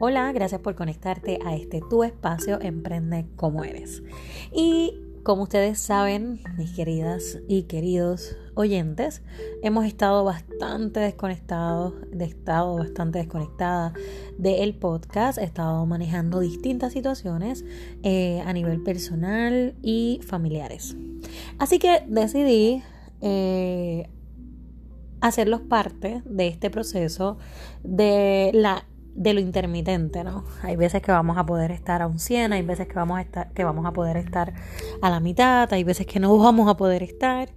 Hola, gracias por conectarte a este tu espacio Emprende como eres. Y como ustedes saben, mis queridas y queridos oyentes, hemos estado bastante desconectados, de estado bastante desconectada del podcast. He estado manejando distintas situaciones eh, a nivel personal y familiares. Así que decidí eh, hacerlos parte de este proceso de la de lo intermitente, ¿no? Hay veces que vamos a poder estar a un 100, hay veces que vamos a estar que vamos a poder estar a la mitad, hay veces que no vamos a poder estar,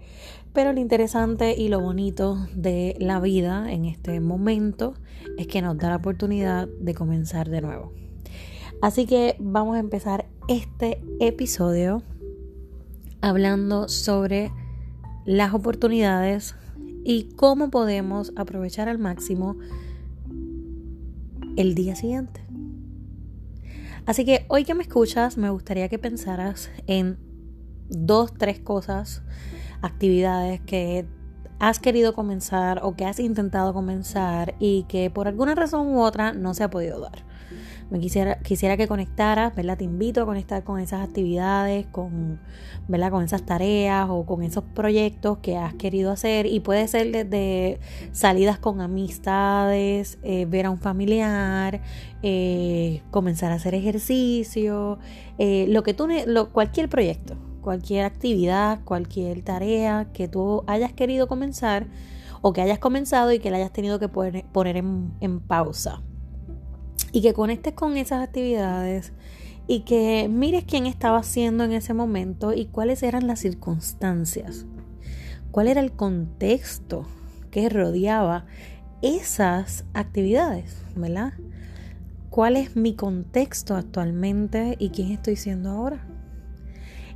pero lo interesante y lo bonito de la vida en este momento es que nos da la oportunidad de comenzar de nuevo. Así que vamos a empezar este episodio hablando sobre las oportunidades y cómo podemos aprovechar al máximo el día siguiente. Así que hoy que me escuchas, me gustaría que pensaras en dos, tres cosas, actividades que has querido comenzar o que has intentado comenzar y que por alguna razón u otra no se ha podido dar me quisiera, quisiera que conectaras, ¿verdad? Te invito a conectar con esas actividades, con, ¿verdad? Con esas tareas o con esos proyectos que has querido hacer y puede ser desde salidas con amistades, eh, ver a un familiar, eh, comenzar a hacer ejercicio, eh, lo que tú, cualquier proyecto, cualquier actividad, cualquier tarea que tú hayas querido comenzar o que hayas comenzado y que la hayas tenido que poner, poner en, en pausa y que conectes con esas actividades y que mires quién estaba haciendo en ese momento y cuáles eran las circunstancias, cuál era el contexto que rodeaba esas actividades, ¿verdad? ¿Cuál es mi contexto actualmente y quién estoy siendo ahora?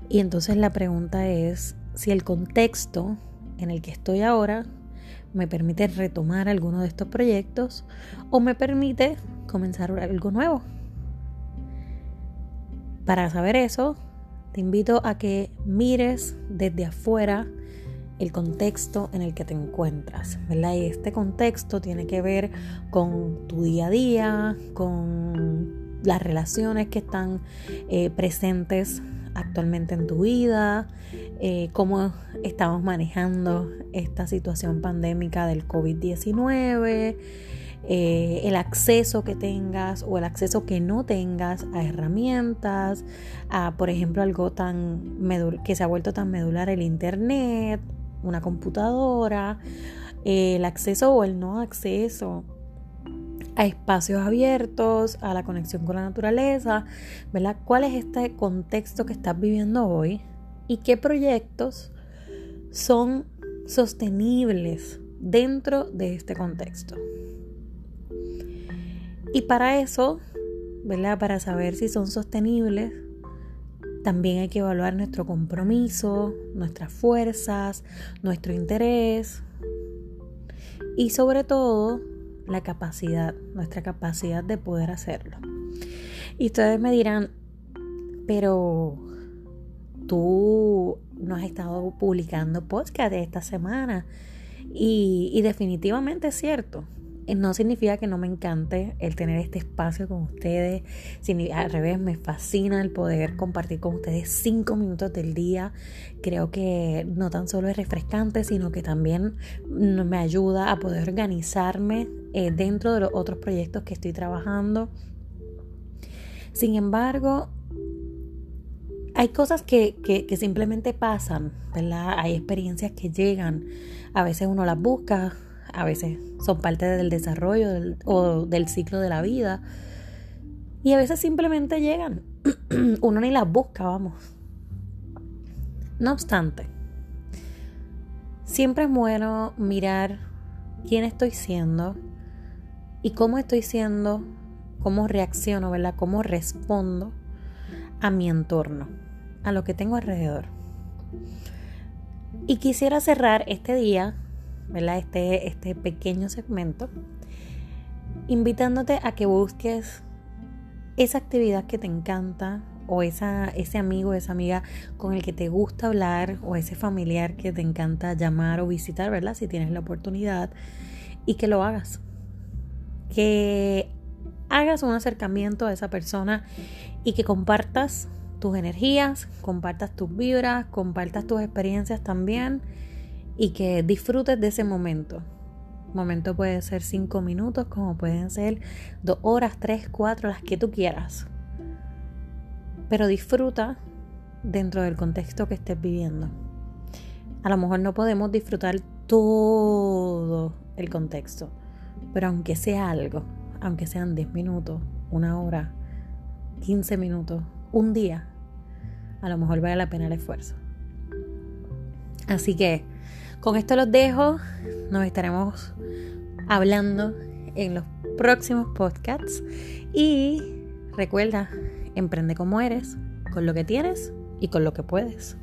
Y entonces la pregunta es si el contexto en el que estoy ahora me permite retomar alguno de estos proyectos o me permite comenzar algo nuevo. Para saber eso, te invito a que mires desde afuera el contexto en el que te encuentras, ¿verdad? Y este contexto tiene que ver con tu día a día, con las relaciones que están eh, presentes actualmente en tu vida, eh, cómo estamos manejando esta situación pandémica del COVID-19, eh, el acceso que tengas o el acceso que no tengas a herramientas, a por ejemplo algo tan que se ha vuelto tan medular el internet, una computadora, eh, el acceso o el no acceso a espacios abiertos, a la conexión con la naturaleza, ¿verdad? ¿Cuál es este contexto que estás viviendo hoy y qué proyectos son sostenibles dentro de este contexto? Y para eso, ¿verdad? Para saber si son sostenibles, también hay que evaluar nuestro compromiso, nuestras fuerzas, nuestro interés y sobre todo la capacidad, nuestra capacidad de poder hacerlo. Y ustedes me dirán, pero tú no has estado publicando podcast esta semana. Y, y definitivamente es cierto. Eh, no significa que no me encante el tener este espacio con ustedes. Al revés, me fascina el poder compartir con ustedes cinco minutos del día. Creo que no tan solo es refrescante, sino que también me ayuda a poder organizarme eh, dentro de los otros proyectos que estoy trabajando. Sin embargo, hay cosas que, que, simplemente pasan, ¿verdad? Hay experiencias que llegan. A veces uno las busca, a veces son parte del desarrollo o del ciclo de la vida. Y a veces simplemente llegan. Uno ni las busca, vamos. No obstante, siempre es bueno mirar quién estoy siendo y cómo estoy siendo, cómo reacciono, ¿verdad? Cómo respondo a mi entorno, a lo que tengo alrededor. Y quisiera cerrar este día este, este pequeño segmento, invitándote a que busques esa actividad que te encanta o esa, ese amigo, esa amiga con el que te gusta hablar o ese familiar que te encanta llamar o visitar, ¿verdad? Si tienes la oportunidad y que lo hagas. Que hagas un acercamiento a esa persona y que compartas tus energías, compartas tus vibras, compartas tus experiencias también y que disfrutes de ese momento. Momento puede ser cinco minutos, como pueden ser dos horas, tres, cuatro, las que tú quieras. Pero disfruta dentro del contexto que estés viviendo. A lo mejor no podemos disfrutar todo el contexto, pero aunque sea algo, aunque sean 10 minutos, una hora, 15 minutos, un día, a lo mejor vale la pena el esfuerzo. Así que con esto los dejo, nos estaremos hablando en los próximos podcasts y recuerda, emprende como eres, con lo que tienes y con lo que puedes.